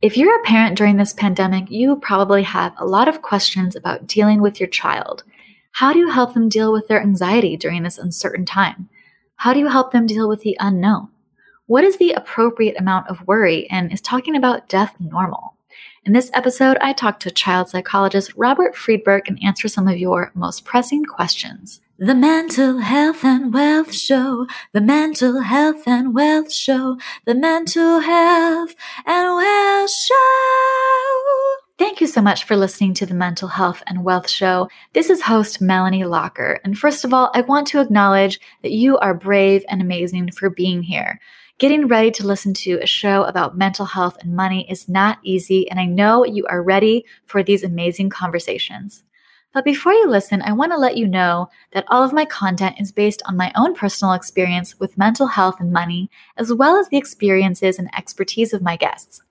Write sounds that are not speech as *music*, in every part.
If you're a parent during this pandemic, you probably have a lot of questions about dealing with your child. How do you help them deal with their anxiety during this uncertain time? How do you help them deal with the unknown? What is the appropriate amount of worry, and is talking about death normal? In this episode, I talk to child psychologist Robert Friedberg and answer some of your most pressing questions. The Mental Health and Wealth Show, the Mental Health and Wealth Show, the Mental Health and Wealth Show. Thank you so much for listening to the Mental Health and Wealth Show. This is host Melanie Lockert. And first of all, I want to acknowledge that you are brave and amazing for being here. Getting ready to listen to a show about mental health and money is not easy, and I know you are ready for these amazing conversations. But before you listen, I want to let you know that all of my content is based on my own personal experience with mental health and money, as well as the experiences and expertise of my guests.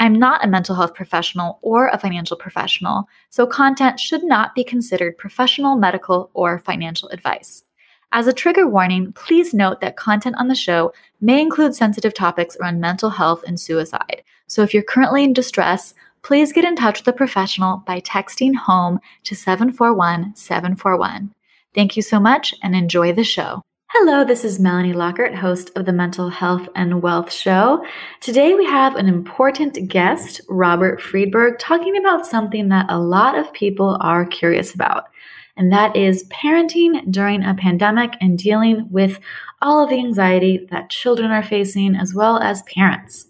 I'm not a mental health professional or a financial professional, so content should not be considered professional, medical, or financial advice. As a trigger warning, please note that content on the show may include sensitive topics around mental health and suicide. So if you're currently in distress, please get in touch with a professional by texting HOME to 741 741. Thank you so much and enjoy the show. Hello, this is Melanie Lockert, host of the Mental Health and Wealth Show. Today we have an important guest, Robert Friedberg, talking about something that a lot of people are curious about, and that is parenting during a pandemic and dealing with all of the anxiety that children are facing as well as parents.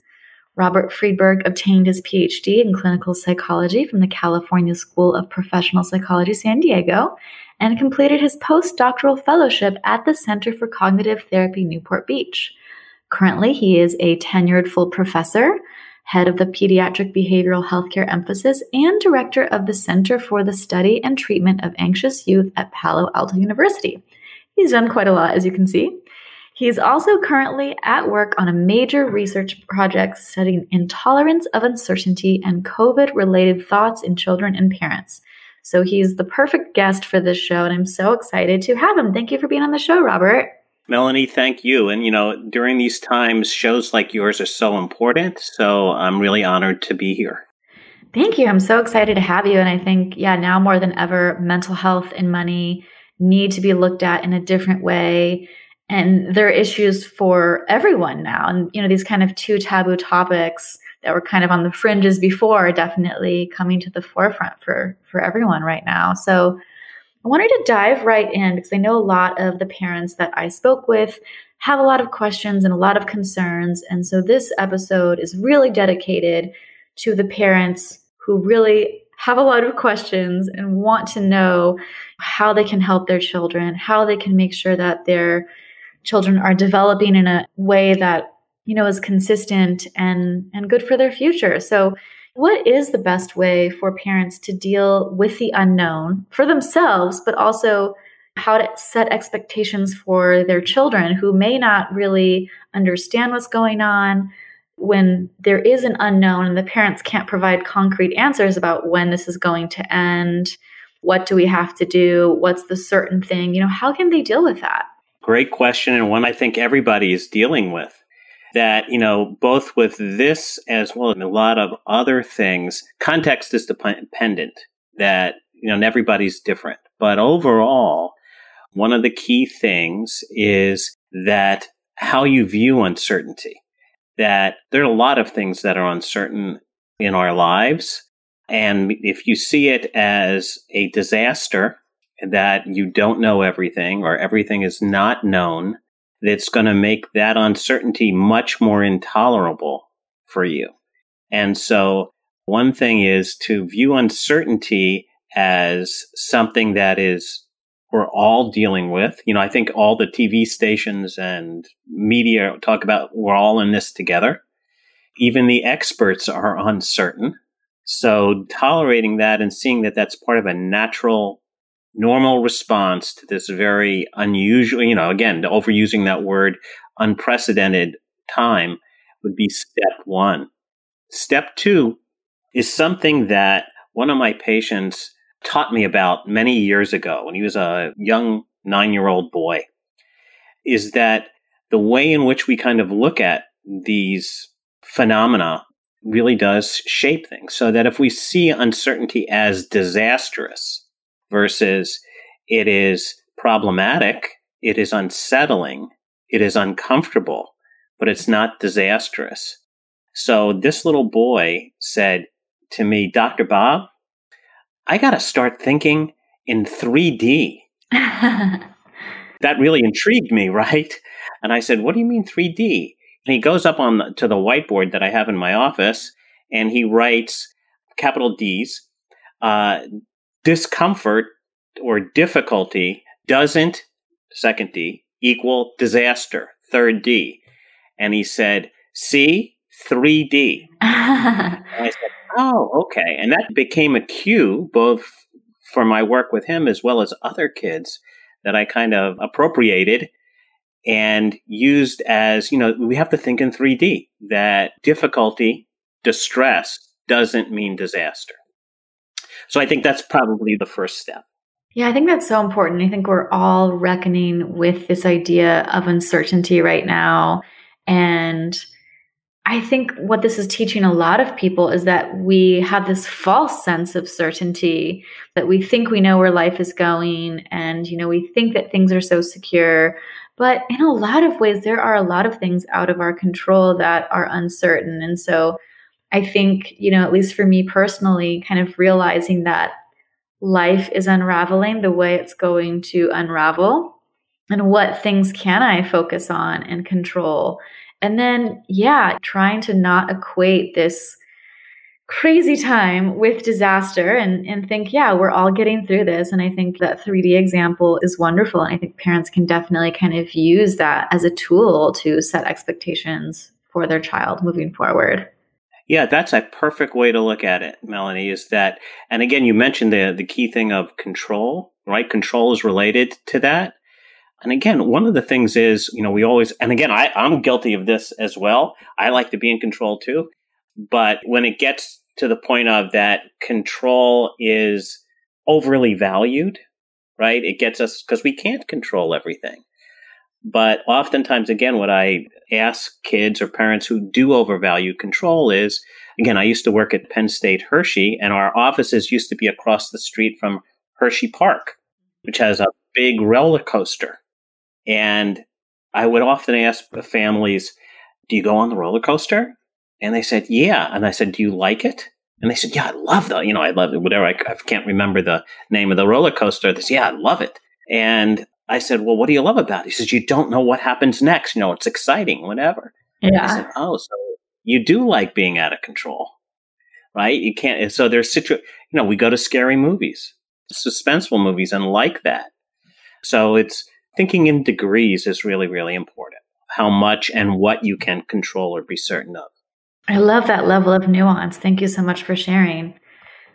Robert Friedberg obtained his PhD in clinical psychology from the California School of Professional Psychology, San Diego, and completed his postdoctoral fellowship at the Center for Cognitive Therapy, Newport Beach. Currently, he is a tenured full professor, head of the Pediatric Behavioral Healthcare Emphasis, and director of the Center for the Study and Treatment of Anxious Youth at Palo Alto University. He's done quite a lot, as you can see. He's also currently at work on a major research project studying intolerance of uncertainty and COVID related thoughts in children and parents. So he's the perfect guest for this show, and I'm so excited to have him. Thank you for being on the show, Robert. Melanie, thank you. And, you know, during these times, shows like yours are so important. So I'm really honored to be here. Thank you. I'm so excited to have you. And I think, yeah, now more than ever, mental health and money need to be looked at in a different way and there are issues for everyone now. And you know these kind of two taboo topics that were kind of on the fringes before are definitely coming to the forefront for for everyone right now. So i wanted to dive right in because i know a lot of the parents that i spoke with have a lot of questions and a lot of concerns. And so this episode is really dedicated to the parents who really have a lot of questions and want to know how they can help their children how they can make sure that they're children are developing in a way that you know is consistent and and good for their future. So what is the best way for parents to deal with the unknown for themselves but also how to set expectations for their children who may not really understand what's going on? When there is an unknown and the parents can't provide concrete answers about when this is going to end what do we have to do what's the certain thing you know how can they deal with that Great question, and one I think everybody is dealing with. That, you know, both with this as well as a lot of other things, context is dependent, that, you know, and everybody's different. But overall, one of the key things is that how you view uncertainty. That there are a lot of things that are uncertain in our lives. And if you see it as a disaster, that you don't know everything or everything is not known, that's going to make that uncertainty much more intolerable for you. And so one thing is to view uncertainty as something that is we're all dealing with. You know, I think all the TV stations and media talk about we're all in this together. Even the experts are uncertain. So tolerating that and seeing that that's part of a natural normal response to this very unusual, you know, again, overusing that word, unprecedented time would be step one. Step two is something that one of my patients taught me about many years ago when he was a young nine year old boy is that the way in which we kind of look at these phenomena really does shape things. So that if we see uncertainty as disastrous versus it is problematic, it is unsettling, it is uncomfortable, but it's not disastrous. So this little boy said to me, Dr. Bob, I got to start thinking in 3D. *laughs* that really intrigued me, right? And I said, What do you mean 3D? And he goes up on the, to the whiteboard that I have in my office and he writes capital D's uh, discomfort or difficulty doesn't, second D, equal disaster, third D. And he said, see, 3D. *laughs* I said, oh, okay. And that became a cue both for my work with him as well as other kids that I kind of appropriated and used as, you know, we have to think in 3D that difficulty, distress doesn't mean disaster. So I think that's probably the first step. Yeah, I think that's so important. I think we're all reckoning with this idea of uncertainty right now. And I think what this is teaching a lot of people is that we have this false sense of certainty that we think we know where life is going and you know we think that things are so secure but in a lot of ways there are a lot of things out of our control that are uncertain and so I think you know at least for me personally kind of realizing that life is unraveling the way it's going to unravel and what things can I focus on and control and then, yeah, trying to not equate this crazy time with disaster and, and think, yeah, we're all getting through this. And I think that 3D example is wonderful. And I think parents can definitely kind of use that as a tool to set expectations for their child moving forward. Yeah, that's a perfect way to look at it, Melanie, is that, and again, you mentioned the, the key thing of control, right? Control is related to that. And again, one of the things is, you know, we always, and again, I, I'm guilty of this as well. I like to be in control too. But when it gets to the point of that control is overly valued, right? It gets us because we can't control everything. But oftentimes, again, what I ask kids or parents who do overvalue control is again, I used to work at Penn State Hershey, and our offices used to be across the street from Hershey Park, which has a big roller coaster. And I would often ask families, Do you go on the roller coaster? And they said, Yeah. And I said, Do you like it? And they said, Yeah, I love the, you know, I love it, whatever. I, I can't remember the name of the roller coaster. They said, Yeah, I love it. And I said, Well, what do you love about it? He says, You don't know what happens next. You know, it's exciting, whatever. Yeah. I said, Oh, so you do like being out of control, right? You can't. So there's situ, you know, we go to scary movies, suspenseful movies, and like that. So it's, thinking in degrees is really, really important. How much and what you can control or be certain of. I love that level of nuance. Thank you so much for sharing.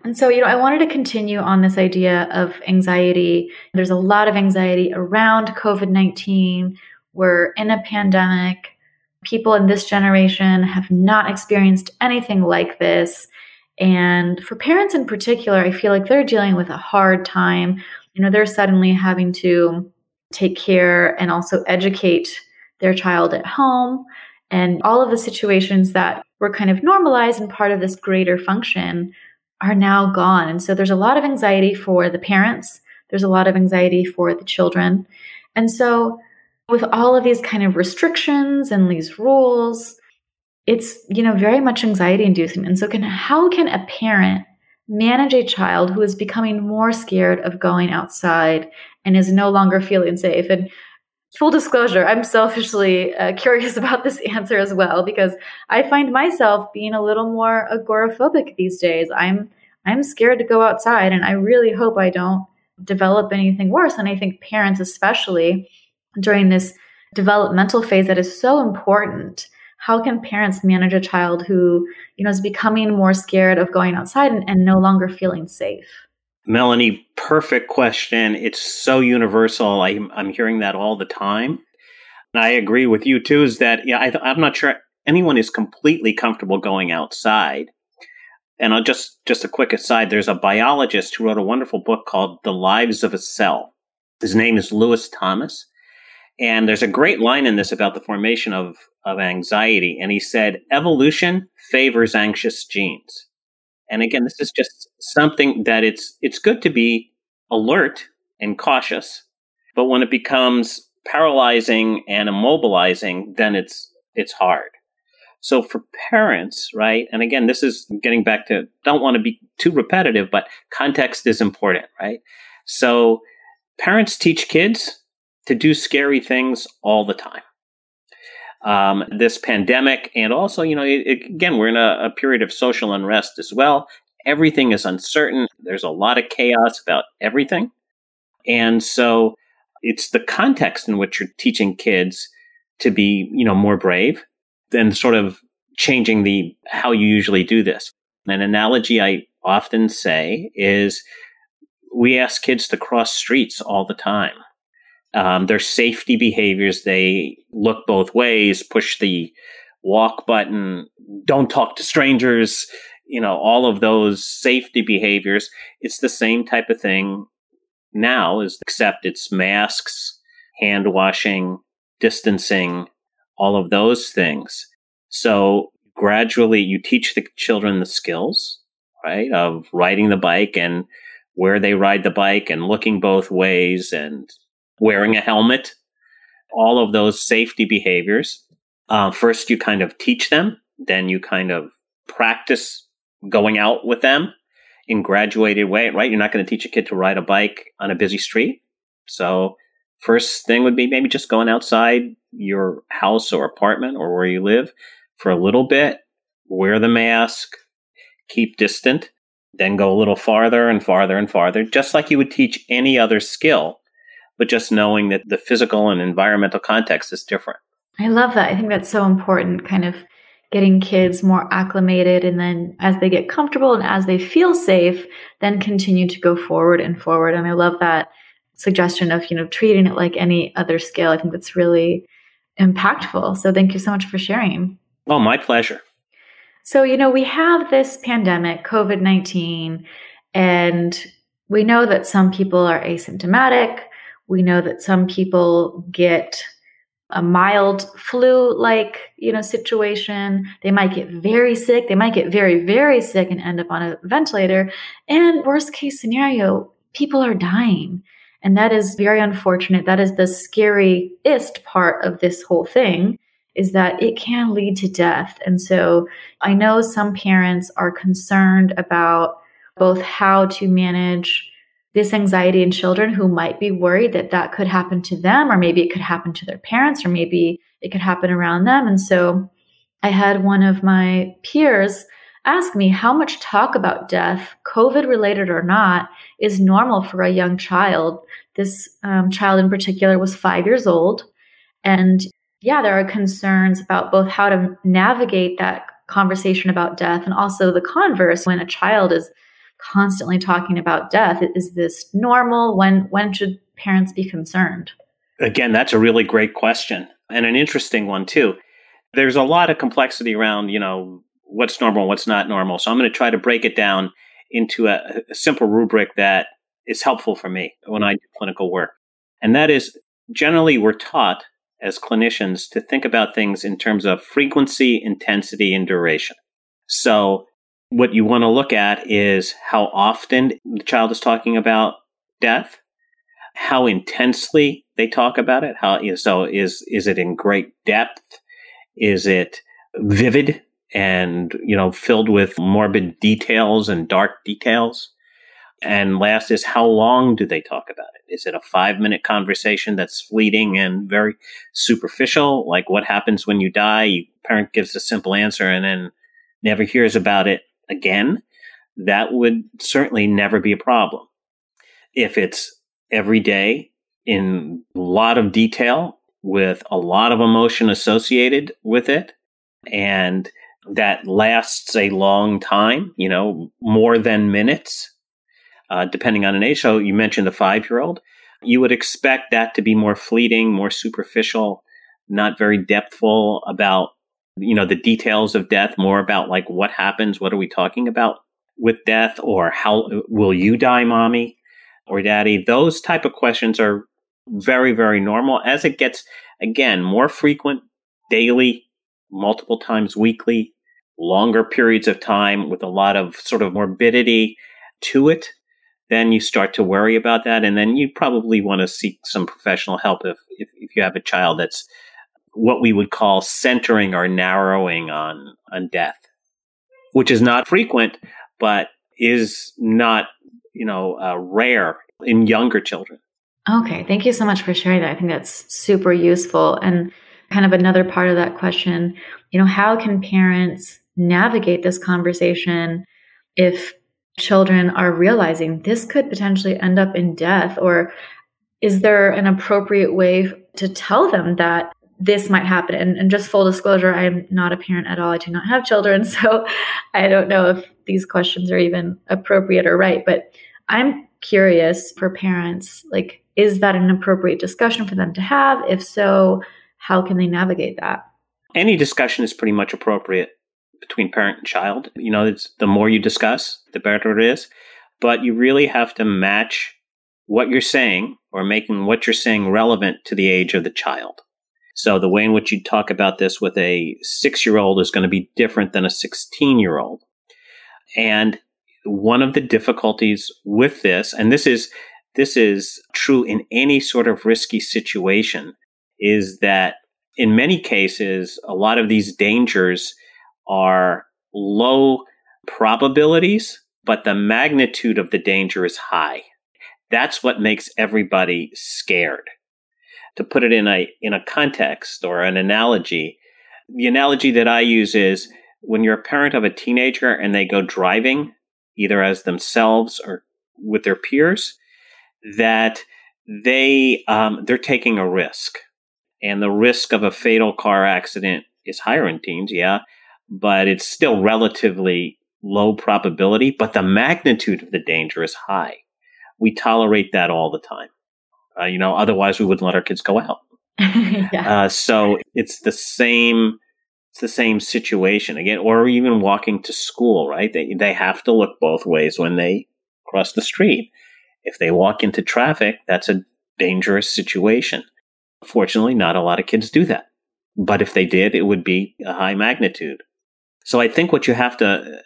And so, you know, I wanted to continue on this idea of anxiety. There's a lot of anxiety around COVID 19. We're in a pandemic. People in this generation have not experienced anything like this. And for parents in particular, I feel like they're dealing with a hard time. You know, they're suddenly having to take care and also educate their child at home and all of the situations that were kind of normalized and part of this greater function are now gone. And so there's a lot of anxiety for the parents, there's a lot of anxiety for the children. And so with all of these kind of restrictions and these rules, it's you know very much anxiety inducing. And so can how can a parent manage a child who is becoming more scared of going outside and is no longer feeling safe. And full disclosure, I'm selfishly uh, curious *laughs* about this answer as well because I find myself being a little more agoraphobic these days. I'm I'm scared to go outside and I really hope I don't develop anything worse and I think parents especially during this developmental phase that is so important how can parents manage a child who you know is becoming more scared of going outside and, and no longer feeling safe Melanie, perfect question. It's so universal. I, am I'm hearing that all the time. And I agree with you too, is that, yeah, I, I'm not sure anyone is completely comfortable going outside. And I'll just, just a quick aside, there's a biologist who wrote a wonderful book called The Lives of a Cell. His name is Lewis Thomas. And there's a great line in this about the formation of, of anxiety. And he said, evolution favors anxious genes. And again, this is just something that it's, it's good to be alert and cautious. But when it becomes paralyzing and immobilizing, then it's, it's hard. So for parents, right? And again, this is getting back to, don't want to be too repetitive, but context is important, right? So parents teach kids to do scary things all the time. Um, this pandemic, and also, you know, it, again, we're in a, a period of social unrest as well. Everything is uncertain. There's a lot of chaos about everything. And so it's the context in which you're teaching kids to be, you know, more brave than sort of changing the how you usually do this. An analogy I often say is we ask kids to cross streets all the time. Um, their safety behaviors, they look both ways, push the walk button, don't talk to strangers, you know, all of those safety behaviors. It's the same type of thing now, is except it's masks, hand washing, distancing, all of those things. So gradually you teach the children the skills, right, of riding the bike and where they ride the bike and looking both ways and wearing a helmet, all of those safety behaviors. Uh, first, you kind of teach them, then you kind of practice going out with them in graduated way, right? You're not going to teach a kid to ride a bike on a busy street. So, first thing would be maybe just going outside your house or apartment or where you live for a little bit, wear the mask, keep distant, then go a little farther and farther and farther, just like you would teach any other skill but just knowing that the physical and environmental context is different. I love that. I think that's so important, kind of getting kids more acclimated. And then as they get comfortable and as they feel safe, then continue to go forward and forward. And I love that suggestion of, you know, treating it like any other skill. I think that's really impactful. So thank you so much for sharing. Oh, my pleasure. So, you know, we have this pandemic, COVID 19, and we know that some people are asymptomatic. We know that some people get a mild flu like, you know, situation. They might get very sick. They might get very, very sick and end up on a ventilator. And worst case scenario, people are dying. And that is very unfortunate. That is the scariest part of this whole thing is that it can lead to death. And so I know some parents are concerned about both how to manage this anxiety in children who might be worried that that could happen to them, or maybe it could happen to their parents, or maybe it could happen around them. And so I had one of my peers ask me how much talk about death, COVID related or not, is normal for a young child. This um, child in particular was five years old. And yeah, there are concerns about both how to navigate that conversation about death and also the converse when a child is constantly talking about death. Is this normal? When when should parents be concerned? Again, that's a really great question and an interesting one too. There's a lot of complexity around, you know, what's normal, what's not normal. So I'm going to try to break it down into a, a simple rubric that is helpful for me when I do clinical work. And that is generally we're taught as clinicians to think about things in terms of frequency, intensity, and duration. So what you want to look at is how often the child is talking about death, how intensely they talk about it. How so is is it in great depth? Is it vivid and you know filled with morbid details and dark details? And last is how long do they talk about it? Is it a five minute conversation that's fleeting and very superficial? Like what happens when you die? Parent gives a simple answer and then never hears about it again, that would certainly never be a problem. If it's every day in a lot of detail with a lot of emotion associated with it, and that lasts a long time, you know, more than minutes, uh, depending on an age. So you mentioned the five year old. You would expect that to be more fleeting, more superficial, not very depthful about you know, the details of death, more about like what happens, what are we talking about with death, or how will you die, mommy or daddy? Those type of questions are very, very normal. As it gets, again, more frequent, daily, multiple times weekly, longer periods of time with a lot of sort of morbidity to it, then you start to worry about that. And then you probably want to seek some professional help if, if, if you have a child that's what we would call centering or narrowing on, on death, which is not frequent, but is not, you know, uh, rare in younger children. Okay. Thank you so much for sharing that. I think that's super useful. And kind of another part of that question, you know, how can parents navigate this conversation if children are realizing this could potentially end up in death? Or is there an appropriate way to tell them that this might happen? And, and just full disclosure, I am not a parent at all. I do not have children. *laughs* So I don't know if these questions are even appropriate or right. But I'm curious for parents like, is that an appropriate discussion for them to have? If so, how can they navigate that? Any discussion is pretty much appropriate between parent and child. You know, it's the more you discuss, the better it is. But you really have to match what you're saying or making what you're saying relevant to the age of the child. So the way in which you talk about this with a six year old is going to be different than a 16 year old. And one of the difficulties with this, and this is, this is true in any sort of risky situation, is that in many cases, a lot of these dangers are low probabilities, but the magnitude of the danger is high. That's what makes everybody scared. To put it in a, in a context or an analogy, the analogy that I use is when you're a parent of a teenager and they go driving, either as themselves or with their peers, that they um, they're taking a risk, and the risk of a fatal car accident is higher in teens, yeah, but it's still relatively low probability, but the magnitude of the danger is high. We tolerate that all the time. Uh, you know, otherwise we wouldn't let our kids go out. *laughs* yeah. uh, so it's the same. It's the same situation again, or even walking to school, right? They they have to look both ways when they cross the street. If they walk into traffic, that's a dangerous situation. Fortunately, not a lot of kids do that. But if they did, it would be a high magnitude. So I think what you have to,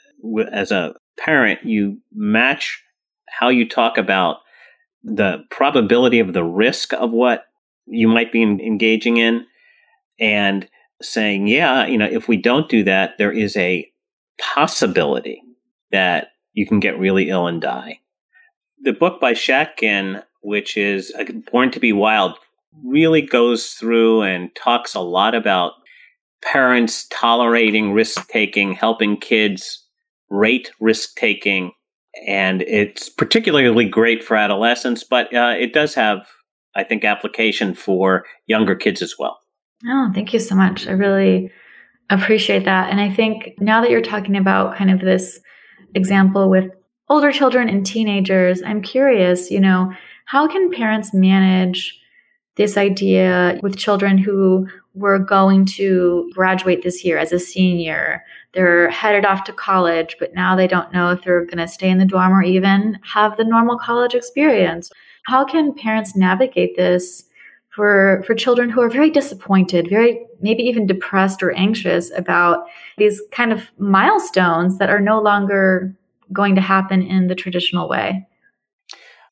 as a parent, you match how you talk about the probability of the risk of what you might be engaging in and saying, yeah, you know, if we don't do that, there is a possibility that you can get really ill and die. The book by Shatkin, which is uh, Born to be Wild, really goes through and talks a lot about parents tolerating risk taking, helping kids rate risk taking. And it's particularly great for adolescents, but uh, it does have, I think, application for younger kids as well. Oh, thank you so much. I really appreciate that. And I think now that you're talking about kind of this example with older children and teenagers, I'm curious, you know, how can parents manage this idea with children who were going to graduate this year as a senior. They're headed off to college, but now they don't know if they're going to stay in the dorm or even have the normal college experience. How can parents navigate this for, for children who are very disappointed, very maybe even depressed or anxious about these kind of milestones that are no longer going to happen in the traditional way?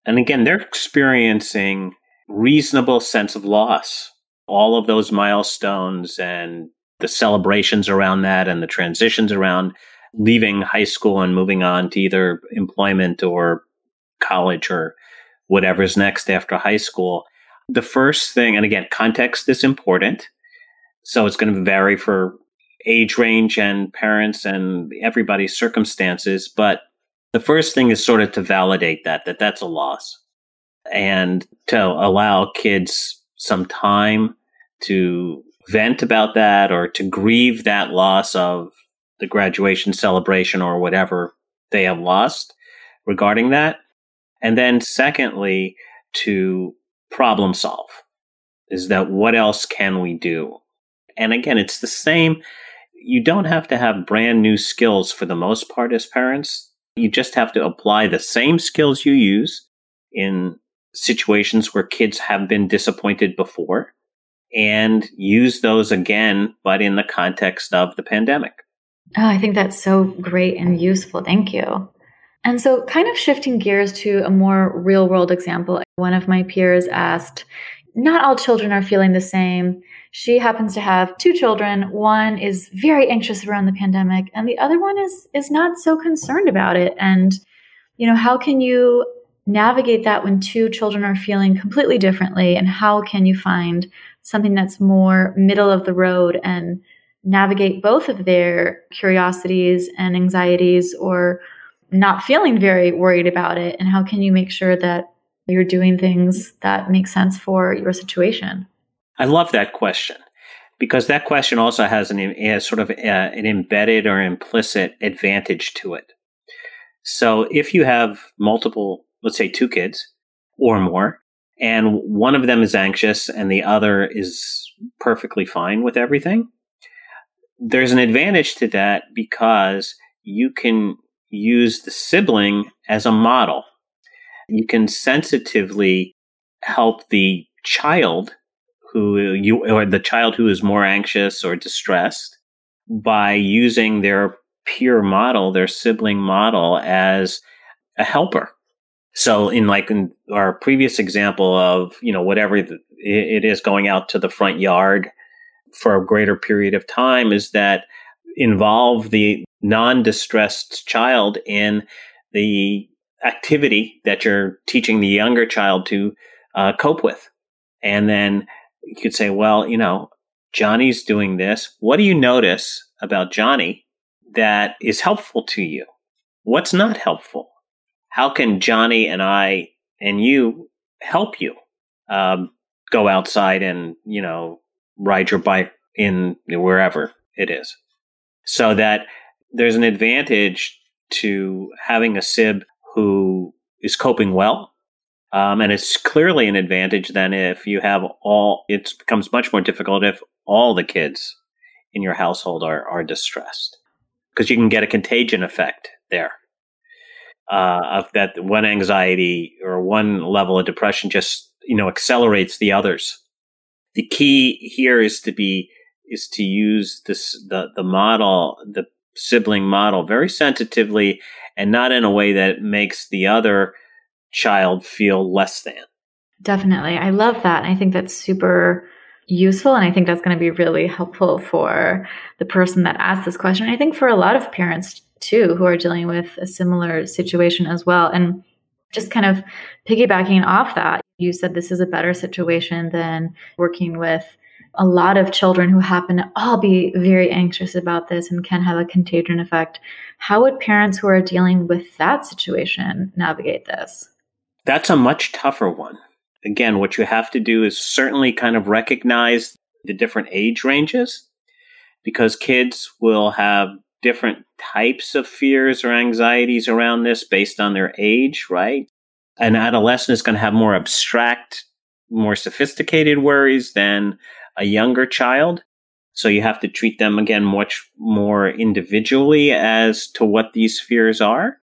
And again, they're experiencing reasonable sense of loss. All of those milestones and the celebrations around that and the transitions around leaving high school and moving on to either employment or college or whatever's next after high school. The first thing, and again, context is important. So it's going to vary for age range and parents and everybody's circumstances. But the first thing is sort of to validate that, that that's a loss and to allow kids some time to vent about that or to grieve that loss of the graduation celebration or whatever they have lost regarding that. And then secondly, to problem solve is that what else can we do? And again, it's the same. You don't have to have brand new skills for the most part as parents. You just have to apply the same skills you use in situations where kids have been disappointed before and use those again, but in the context of the pandemic. Oh, I think that's so great and useful. Thank you. And so, kind of shifting gears to a more real world example, one of my peers asked, Not all children are feeling the same. She happens to have two children. One is very anxious around the pandemic, and the other one is, is not so concerned about it. And, you know, how can you navigate that when two children are feeling completely differently? And how can you find something that's more middle of the road and navigate both of their curiosities and anxieties or not feeling very worried about it? And how can you make sure that you're doing things that make sense for your situation? I love that question because that question also has an has sort of a, an embedded or implicit advantage to it. So if you have multiple, let's say two kids or more, and one of them is anxious and the other is perfectly fine with everything, there's an advantage to that because you can use the sibling as a model. You can sensitively help the child who you or the child who is more anxious or distressed by using their peer model, their sibling model as a helper. So in like in our previous example of, you know, whatever it is going out to the front yard for a greater period of time is that involve the non-distressed child in the activity that you're teaching the younger child to uh, cope with. And then you could say, well, you know, Johnny's doing this. What do you notice about Johnny that is helpful to you? What's not helpful? How can Johnny and I and you help you um, go outside and, you know, ride your bike in wherever it is? So that there's an advantage to having a sib who is coping well um, and it's clearly an advantage than if you have all, it becomes much more difficult if all the kids in your household are, are distressed because you can get a contagion effect there. Uh, of that one anxiety or one level of depression just, you know, accelerates the others. The key here is to be, is to use this, the, the model, the sibling model very sensitively and not in a way that makes the other child feel less than. Definitely. I love that. I think that's super useful. And I think that's going to be really helpful for the person that asked this question. I think for a lot of parents too, who are dealing with a similar situation as well. And just kind of piggybacking off that, you said this is a better situation than working with a lot of children who happen to all be very anxious about this and can have a contagion effect. How would parents who are dealing with that situation navigate this? That's a much tougher one. Again, what you have to do is certainly kind of recognize the different age ranges because kids will have different types of fears or anxieties around this based on their age, right? An adolescent is going to have more abstract, more sophisticated worries than a younger child. So you have to treat them again much more individually as to what these fears are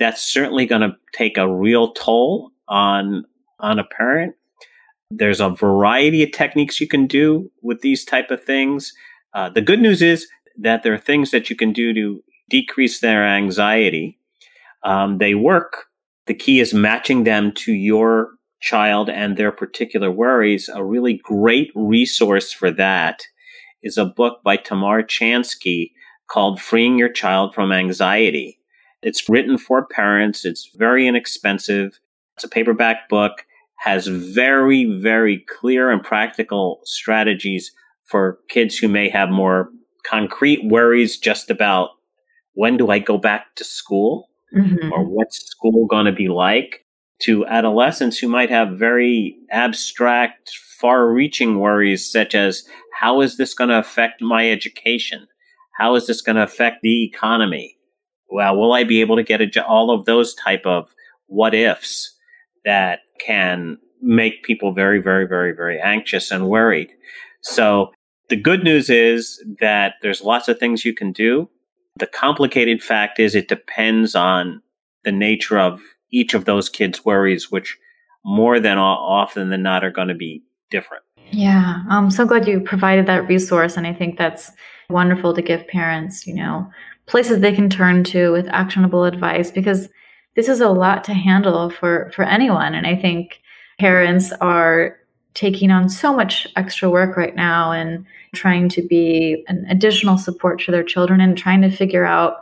that's certainly going to take a real toll on on a parent. There's a variety of techniques you can do with these type of things. Uh, the good news is that there are things that you can do to decrease their anxiety. Um, they work. The key is matching them to your child and their particular worries. A really great resource for that is a book by Tamar Chansky called Freeing Your Child from Anxiety. It's written for parents. It's very inexpensive. It's a paperback book, has very, very clear and practical strategies for kids who may have more concrete worries just about when do I go back to school mm-hmm. or what's school going to be like to adolescents who might have very abstract, far reaching worries such as how is this going to affect my education? How is this going to affect the economy? well, will I be able to get a job? All of those type of what ifs that can make people very, very, very, very anxious and worried. So the good news is that there's lots of things you can do. The complicated fact is it depends on the nature of each of those kids' worries, which more than often than not are going to be different. Yeah, I'm so glad you provided that resource. And I think that's wonderful to give parents, you know, places they can turn to with actionable advice because this is a lot to handle for, for anyone. And I think parents are taking on so much extra work right now and trying to be an additional support to their children and trying to figure out,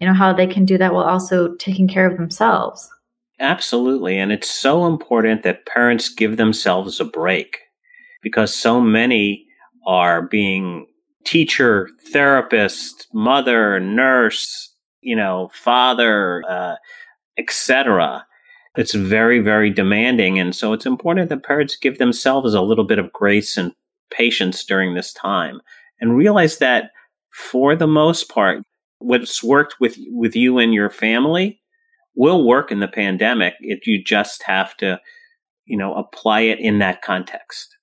you know, how they can do that while also taking care of themselves. Absolutely. And it's so important that parents give themselves a break because so many are being teacher, therapist, mother, nurse, you know, father, uh, etc. It's very, very demanding. And so it's important that parents give themselves a little bit of grace and patience during this time and realize that for the most part, what's worked with, with you and your family will work in the pandemic if you just have to, you know, apply it in that context.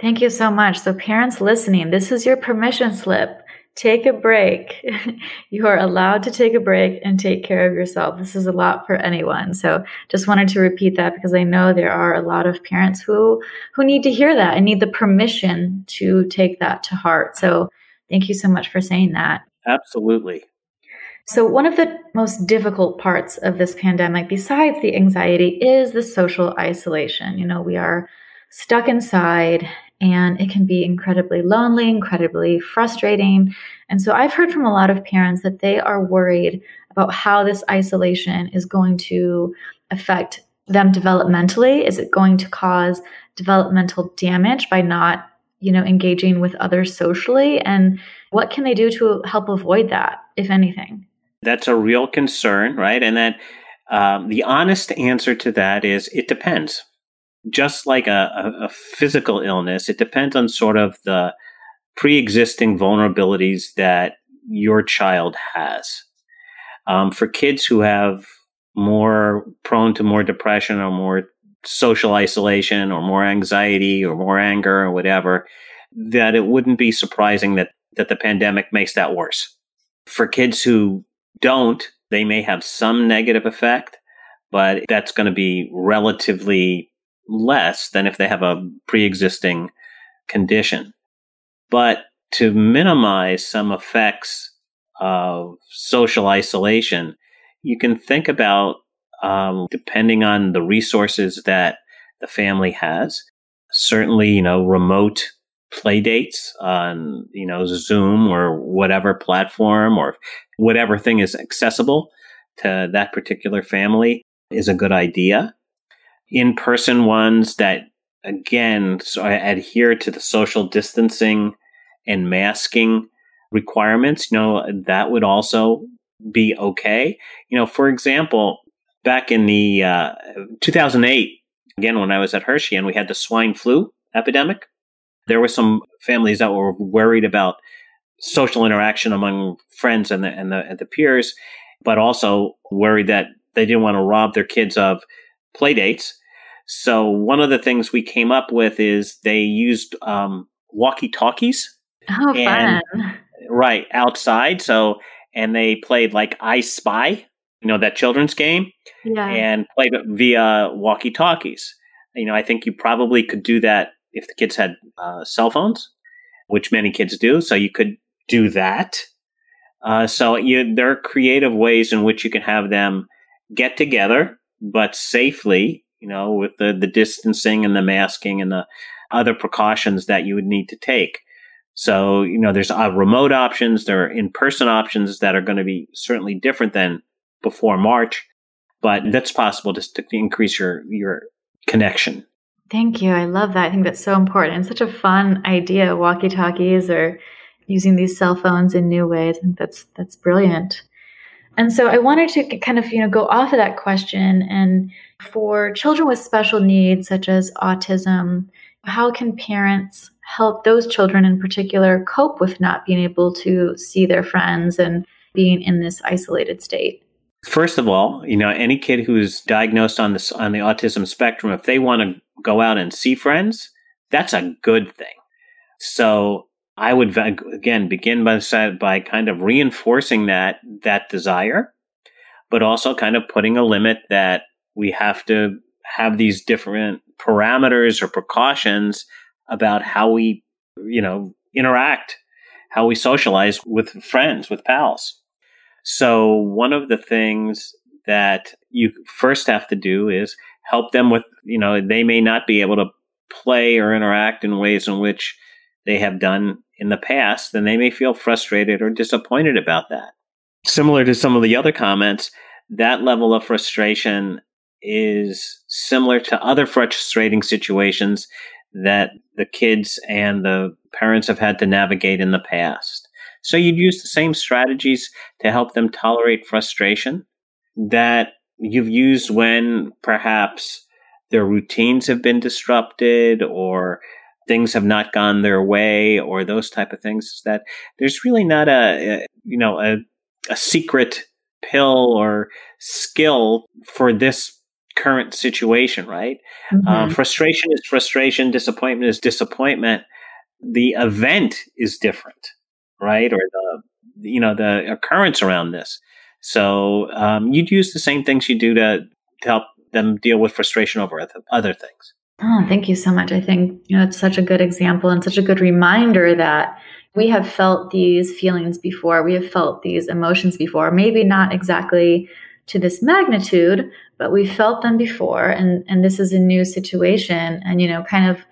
Thank you so much. So, parents listening, this is your permission slip. Take a break. *laughs* you are allowed to take a break and take care of yourself. This is a lot for anyone. So, just wanted to repeat that because I know there are a lot of parents who who need to hear that and need the permission to take that to heart. So, thank you so much for saying that. Absolutely. So, one of the most difficult parts of this pandemic, besides the anxiety, is the social isolation. You know, we are stuck inside and it can be incredibly lonely, incredibly frustrating. And so I've heard from a lot of parents that they are worried about how this isolation is going to affect them developmentally. Is it going to cause developmental damage by not, you know, engaging with others socially? And what can they do to help avoid that, if anything? That's a real concern, right? And then um, the honest answer to that is it depends just like a, a, a physical illness, it depends on sort of the pre-existing vulnerabilities that your child has. Um, for kids who have more prone to more depression or more social isolation or more anxiety or more anger or whatever, that it wouldn't be surprising that, that the pandemic makes that worse. For kids who don't, they may have some negative effect, but that's going to be relatively less than if they have a pre existing condition. But to minimize some effects of social isolation, you can think about, um, depending on the resources that the family has, certainly, you know, remote play dates on, you know, Zoom or whatever platform or whatever thing is accessible to that particular family is a good idea in person ones that again so I adhere to the social distancing and masking requirements you know that would also be okay. You know for example back in the uh, 2008 again when i was at hershey and we had the swine flu epidemic there were some families that were worried about social interaction among friends and the and the, and the peers but also worried that they didn't want to rob their kids of play dates. So one of the things we came up with is they used um, walkie talkies. Oh, and, fun! Right outside. So and they played like I Spy, you know that children's game, yeah. and played it via walkie talkies. You know, I think you probably could do that if the kids had uh, cell phones, which many kids do. So you could do that. Uh, so you, there are creative ways in which you can have them get together but safely, you know, with the, the distancing and the masking and the other precautions that you would need to take. So, you know, there's uh, remote options, there are in person options that are going to be certainly different than before March, but that's possible just to increase your, your connection. Thank you. I love that. I think that's so important and such a fun idea. Walkie talkies or using these cell phones in new ways. I think that's that's brilliant. And so I wanted to kind of, you know, go off of that question and for children with special needs such as autism, how can parents help those children in particular cope with not being able to see their friends and being in this isolated state? First of all, you know, any kid who's diagnosed on this on the autism spectrum, if they want to go out and see friends, that's a good thing. So I would again begin by by kind of reinforcing that that desire, but also kind of putting a limit that we have to have these different parameters or precautions about how we, you know, interact, how we socialize with friends, with pals. So one of the things that you first have to do is help them with, you know, they may not be able to play or interact in ways in which they have done in the past, then they may feel frustrated or disappointed about that. Similar to some of the other comments, that level of frustration is similar to other frustrating situations that the kids and the parents have had to navigate in the past. So you'd use the same strategies to help them tolerate frustration that you've used when perhaps their routines have been disrupted or things have not gone their way or those type of things is that there's really not a, a you know a, a secret pill or skill for this current situation right? Mm-hmm. um, frustration is frustration disappointment is disappointment. The event is different right? Or the you know the occurrence around this. So um, you'd use the same things you do to, to help them deal with frustration over other things Oh, thank you so much. I think you know it's such a good example and such a good reminder that we have felt these feelings before. We have felt these emotions before. Maybe not exactly to this magnitude, but we felt them before and and this is a new situation and you know kind of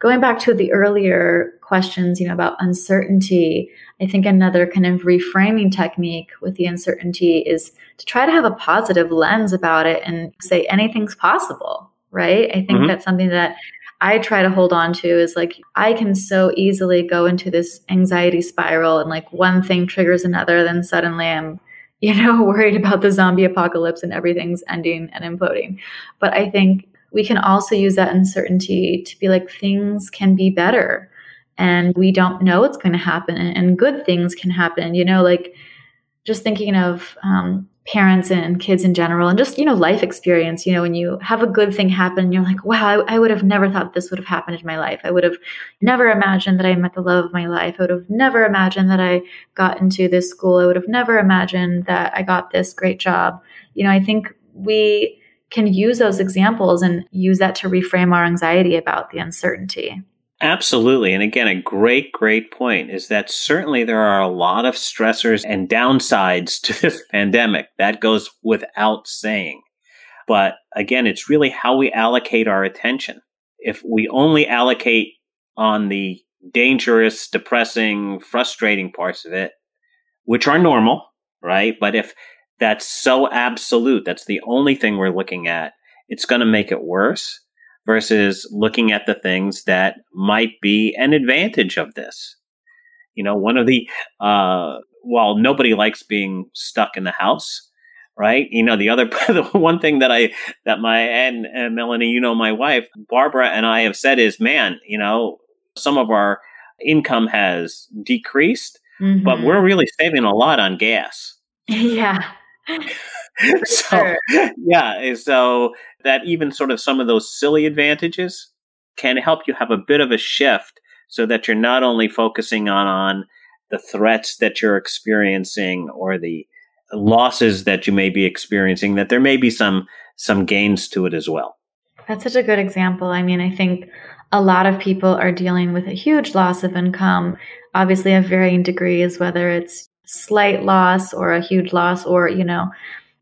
going back to the earlier questions, you know, about uncertainty, I think another kind of reframing technique with the uncertainty is to try to have a positive lens about it and say anything's possible right? I think mm-hmm. that's something that I try to hold on to is like I can so easily go into this anxiety spiral and like one thing triggers another, then suddenly I'm, *laughs* you know, worried about the zombie apocalypse and everything's ending and imploding. But I think we can also use that uncertainty to be like things can be better and we don't know what's going to happen and, and good things can happen, you know, like just thinking of um, parents and kids in general and just you know life experience you know when you have a good thing happen you're like wow I, I, would have never thought this would have happened in my life. I would have never imagined that i met the love of my life. I would have never imagined that i got into this school. I would have never imagined that i got this great job. You know i think we can use those examples and use that to reframe our anxiety about the uncertainty Absolutely. And again, a great, great point is that certainly there are a lot of stressors and downsides *laughs* to this pandemic. That goes without saying. But again, it's really how we allocate our attention. If we only allocate on the dangerous, depressing, frustrating parts of it, which are normal, right? But if that's so absolute, that's the only thing we're looking at, it's going to make it worse versus looking at the things that might be an advantage of this. You know, one of the, uh, while nobody likes being stuck in the house, right? You know, the other, *laughs* the one thing that I, that my, and, and Melanie, you know, my wife, Barbara and I have said is, man, you know, some of our income has decreased, mm-hmm. but we're really saving a lot on gas. *laughs* Yeah. *laughs* *laughs* so yeah, eh, so that even sort of some of those silly advantages can help you have a bit of a shift so that you're not only focusing on on the threats that you're experiencing or the losses that you may be experiencing that there may be some some gains to it as well. That's such a good example. I mean, I think a lot of people are dealing with a huge loss of income, obviously of varying degrees, whether it's slight loss or a huge loss or, you know,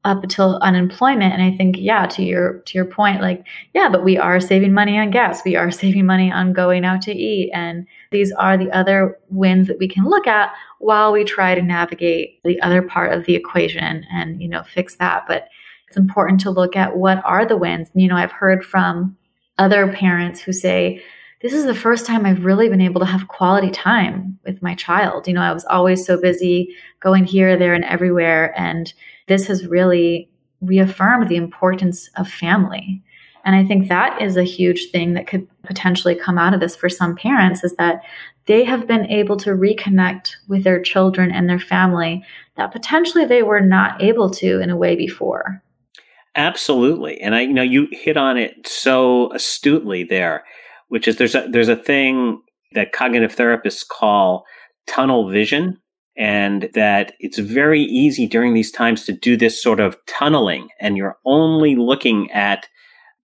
up until unemployment. And i think yeah to your to your point like yeah but we are saving money on gas. We are *laughs* saving money on going out to eat. And these are the other wins that we can look at while we try to navigate the other part of the equation and you know fix that. But it's important to look at what are the wins. You know i've heard from other parents who say this is the first time I've really been able to have quality time with my child. You know, I was always so busy going here, there, and everywhere. And this has really reaffirmed the importance of family. And I think that is a huge thing that could potentially come out of this for some parents is that they have been able to reconnect with their children and their family that potentially they were not able to in a way before. Absolutely. And I you know you hit on it so astutely there, which is there's a there's a thing that cognitive therapists call tunnel vision and that it's very easy during these times to do this sort of tunneling and you're only looking at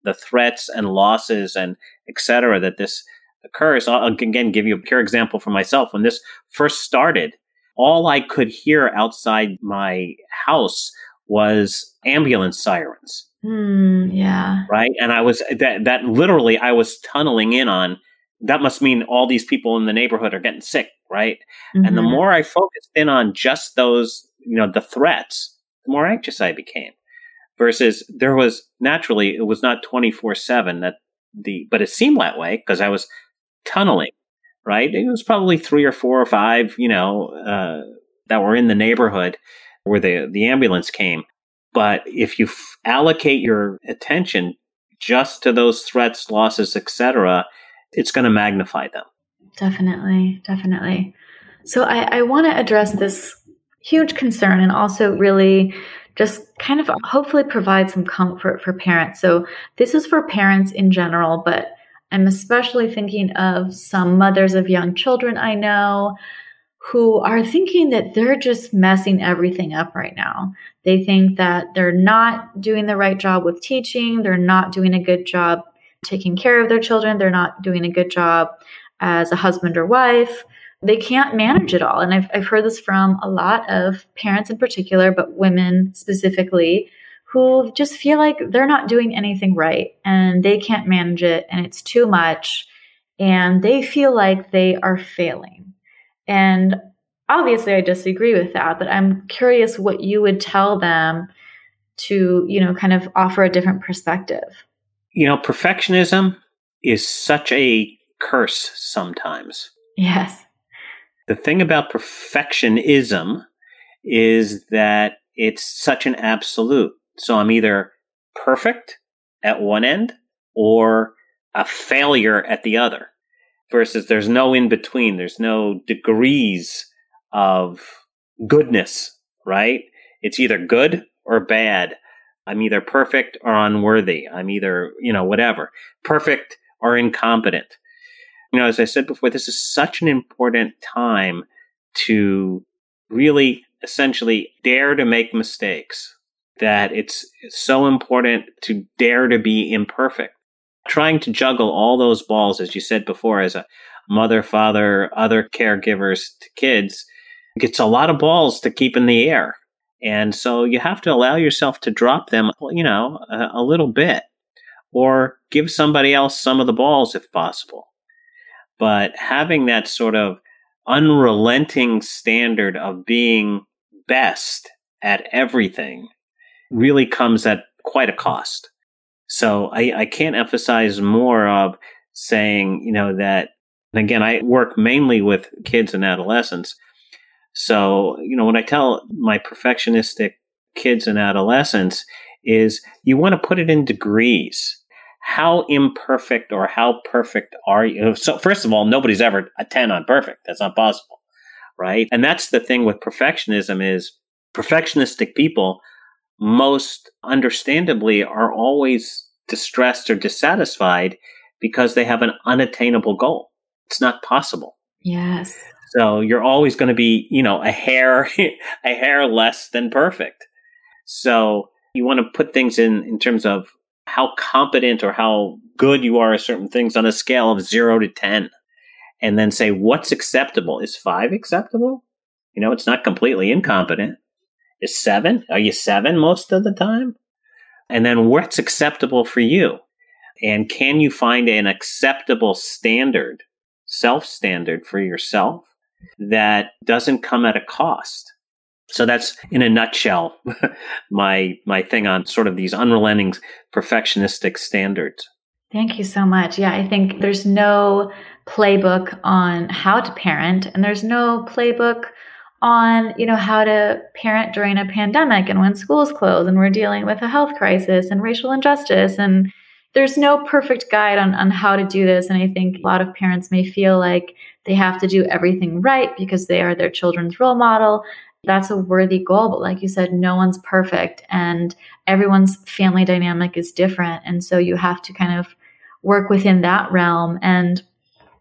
the threats and losses and etc. that this occurs. I'll again give you a pure example for myself. When this first started, all I could hear outside my house was ambulance sirens. Mm, yeah. Right. And I was that that literally I was tunneling in on that must mean all these people in the neighborhood are getting sick, right? Mm-hmm. And the mm-hmm. more I focused in on just those, you know, the threats, the more anxious I became. Versus there was naturally it was not 24/7 that the but it seemed that way because I was tunneling, right? It was probably 3 or 4 or 5, you know, uh, that were in the neighborhood where the the ambulance came. But if you f- allocate your attention just to those threats, losses, etc., it's going to magnify them. Definitely, definitely. So I, I want to address this huge concern and also really just kind of hopefully provide some comfort for parents. So this is for parents in general, but I'm especially thinking of some mothers of young children I know who are thinking that they're just messing everything up right now. They think that they're not doing the right job with teaching, they're not doing a good job taking care of their children, they're not doing a good job as a husband or wife. They can't manage it all. And I've, I've heard this from a lot of parents in particular, but women specifically, who just feel like they're not doing anything right and they can't manage it and it's too much. And they feel like they are failing. And obviously, I disagree with that, but I'm curious what you would tell them to, you know, kind of offer a different perspective. You know, perfectionism is such a curse sometimes. Yes. The thing about perfectionism is that it's such an absolute. So I'm either perfect at one end or a failure at the other. Versus there's no in between. There's no degrees of goodness, right? It's either good or bad. I'm either perfect or unworthy. I'm either, you know, whatever, perfect or incompetent. You know, as I said before, this is such an important time to really essentially dare to make mistakes that it's so important to dare to be imperfect. Trying to juggle all those balls, as you said before, as a mother, father, other caregivers to kids, gets a lot of balls to keep in the air. And so you have to allow yourself to drop them, you know, a, a little bit or give somebody else some of the balls if possible. But having that sort of unrelenting standard of being best at everything really comes at quite a cost. So I, I can't emphasize more of saying, you know, that, again, I work mainly with kids and adolescents so, you know, what I tell my perfectionistic kids and adolescents is you want to put it in degrees. How imperfect or how perfect are you? So, first of all, nobody's ever a 10 on perfect. That's not possible. Right. And that's the thing with perfectionism is perfectionistic people most understandably are always distressed or dissatisfied because they have an unattainable goal. It's not possible. Yes. So you're always going to be, you know, a hair, *laughs* a hair less than perfect. So you want to put things in, in terms of how competent or how good you are at certain things on a scale of zero to 10. And then say, what's acceptable? Is five acceptable? You know, it's not completely incompetent. Is seven? Are you seven most of the time? And then what's acceptable for you? And can you find an acceptable standard, self standard for yourself that doesn't come at a cost. So that's in a nutshell *laughs* my my thing on sort of these unrelenting perfectionistic standards. Thank you so much. Yeah, I think there's no playbook on how to parent and there's no playbook on, you know, how to parent during a pandemic and when schools close and we're dealing with a health crisis and racial injustice and there's no perfect guide on, on how to do this. And I think a lot of parents may feel like they have to do everything right because they are their children's role model. That's a worthy goal. But like you said, no one's perfect and everyone's family dynamic is different. And so you have to kind of work within that realm. And,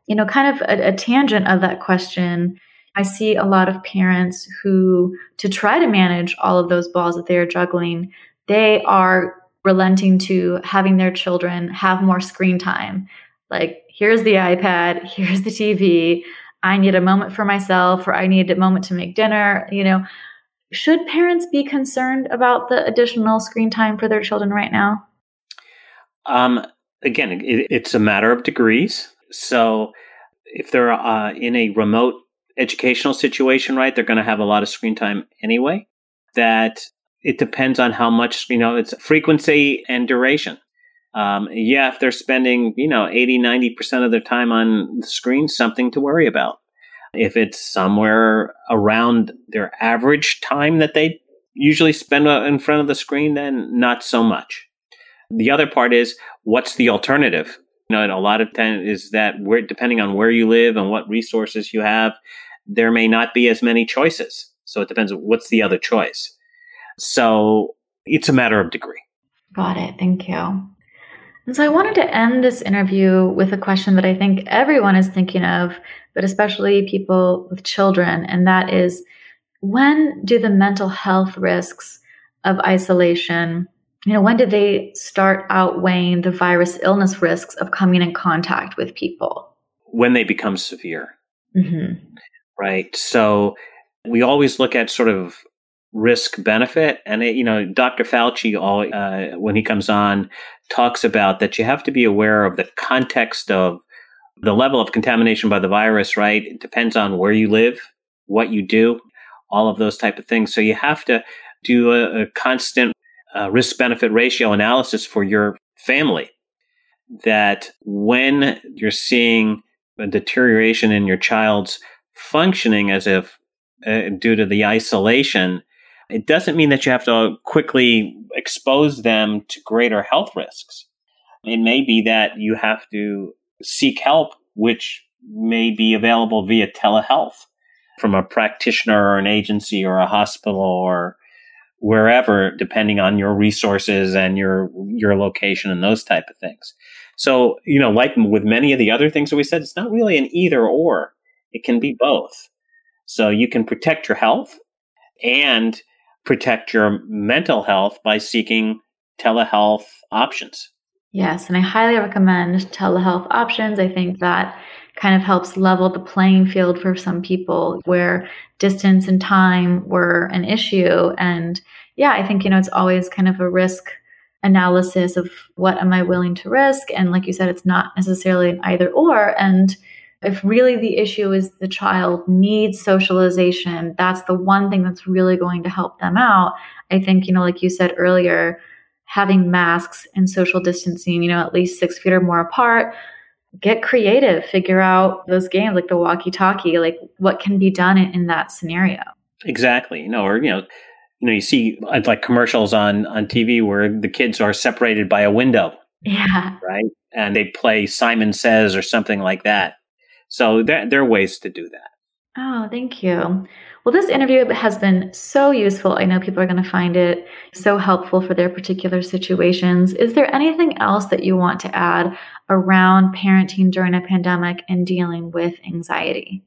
you know, kind of a, a tangent of that question. I see a lot of parents who, to try to manage all of those balls that they are juggling, they are relenting to having their children have more screen time. Like, here's the iPad, *laughs* here's the TV. I need a moment for myself, or I need a moment to make dinner. You know, should parents be concerned about the additional screen time for their children right now? Um, again, it, it's a matter of degrees. So, if they're uh, in a remote educational situation, right, they're going to have a lot of screen time anyway. That it depends on how much, you know, it's frequency and duration. Um, yeah, if they're spending, you know, 80, 90% of their time on the screen, something to worry about. If it's somewhere around their average time that they usually spend in front of the screen, then not so much. The other part is what's the alternative? You know, and a lot of times is that where, depending on where you live and what resources you have, there may not be as many choices. So it depends. What's the other choice? So it's a matter of degree. Got it. Thank you. And so I wanted to end this interview with a question that I think everyone is thinking of, but especially people with children. And that is when do the mental health risks of isolation, you know, when do they start outweighing the virus illness risks of coming in contact with people? When they become severe. Mm-hmm. Right. So we always look at sort of risk benefit. And, it, you know, Dr. Fauci, all, uh, when he comes on, talks about that you have to be aware of the context of the level of contamination by the virus, right? It depends on where you live, what you do, all of those type of things. So you have to do a, a constant uh, risk benefit ratio analysis for your family. That when you're seeing a deterioration in your child's functioning as if uh, due to the isolation, it doesn't mean that you have to quickly expose them to greater health risks. It may be that you have to seek help, which may be available via telehealth from a practitioner or an agency or a hospital or wherever, depending on your resources and your your location and those type of things. So, you know, like with many of the other things that we said, it's not really an either or. It can be both. So you can protect your health and protect your mental health by seeking telehealth options. Yes, and I highly recommend telehealth options. I think that kind of helps level the playing field for some people where distance and time were an issue. And yeah, I think, you know, it's always kind of a risk analysis of what am I willing to risk? And like you said, it's not necessarily an either or. And if really the issue is the child needs socialization, that's the one thing that's really going to help them out. I think, you know, like you said earlier, having masks and social distancing, you know, at least six feet or more apart, get creative, figure out those games like the walkie talkie, like what can be done in, in that scenario. Exactly. You know, or, you know, you know, you see uh, like commercials on on TV where the kids are separated by a window. Yeah. Right. And they play Simon Says or something like that. So there, there are ways to do that. Oh, thank you. Well, this interview has been so useful. I know people are going to find it so helpful for their particular situations. Is there anything else that you want to add around parenting during a pandemic and dealing with anxiety?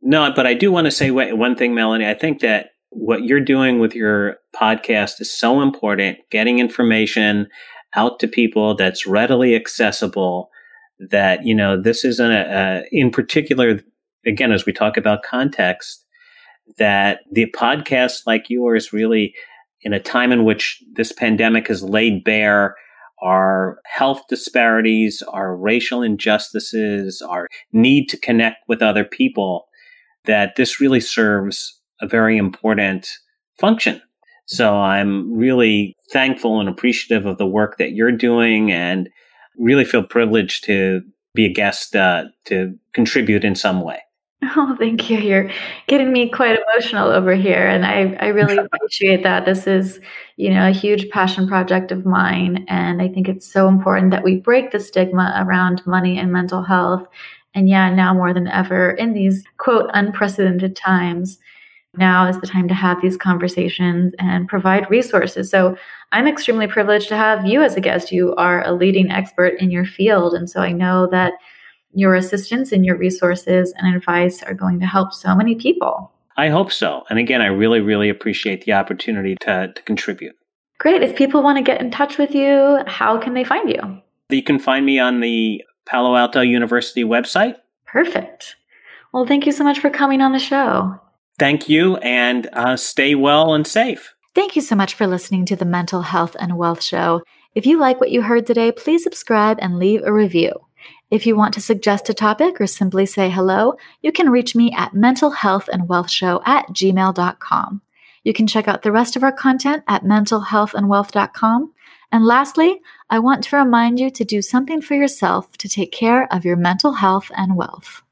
No, but I do want to say one thing, Melanie. I think that what you're doing with your podcast is so important, getting information out to people that's readily accessible that you know this isn't a, a, in particular again as we talk about context that the podcast like yours really in a time in which this pandemic has laid bare our health disparities our racial injustices our need to connect with other people that this really serves a very important function. So i'm really thankful and appreciative of the work that you're doing and really feel privileged to be a guest uh, to contribute in some way. *laughs* Oh, thank you. You're getting me quite emotional over here. And I, I really *laughs* appreciate that. This is, you know, a huge passion project of mine. And I think it's so important that we break the stigma around money and mental health. And yeah, now more than ever in these quote unprecedented times, now is the time to have these conversations and provide resources. So I'm extremely privileged to have you as a guest. You are a leading expert in your field. And so I know that your assistance and your resources and advice are going to help so many people. I hope so. And again, I really, really appreciate the opportunity to, to contribute. Great. If people want to get in touch with you, how can they find you? You can find me on the Palo Alto University website. Perfect. Well, thank you so much for coming on the show. Thank you, and uh, stay well and safe. Thank you so much for listening to the Mental Health and Wealth Show. If you like what you heard today, please subscribe and leave a review. If you want to suggest a topic or simply say hello, you can reach me at mentalhealthandwealthshow at gmail.com. You can check out the rest of our content at mentalhealthandwealth.com. And lastly, I want to remind you to do something for yourself to take care of your mental health and wealth.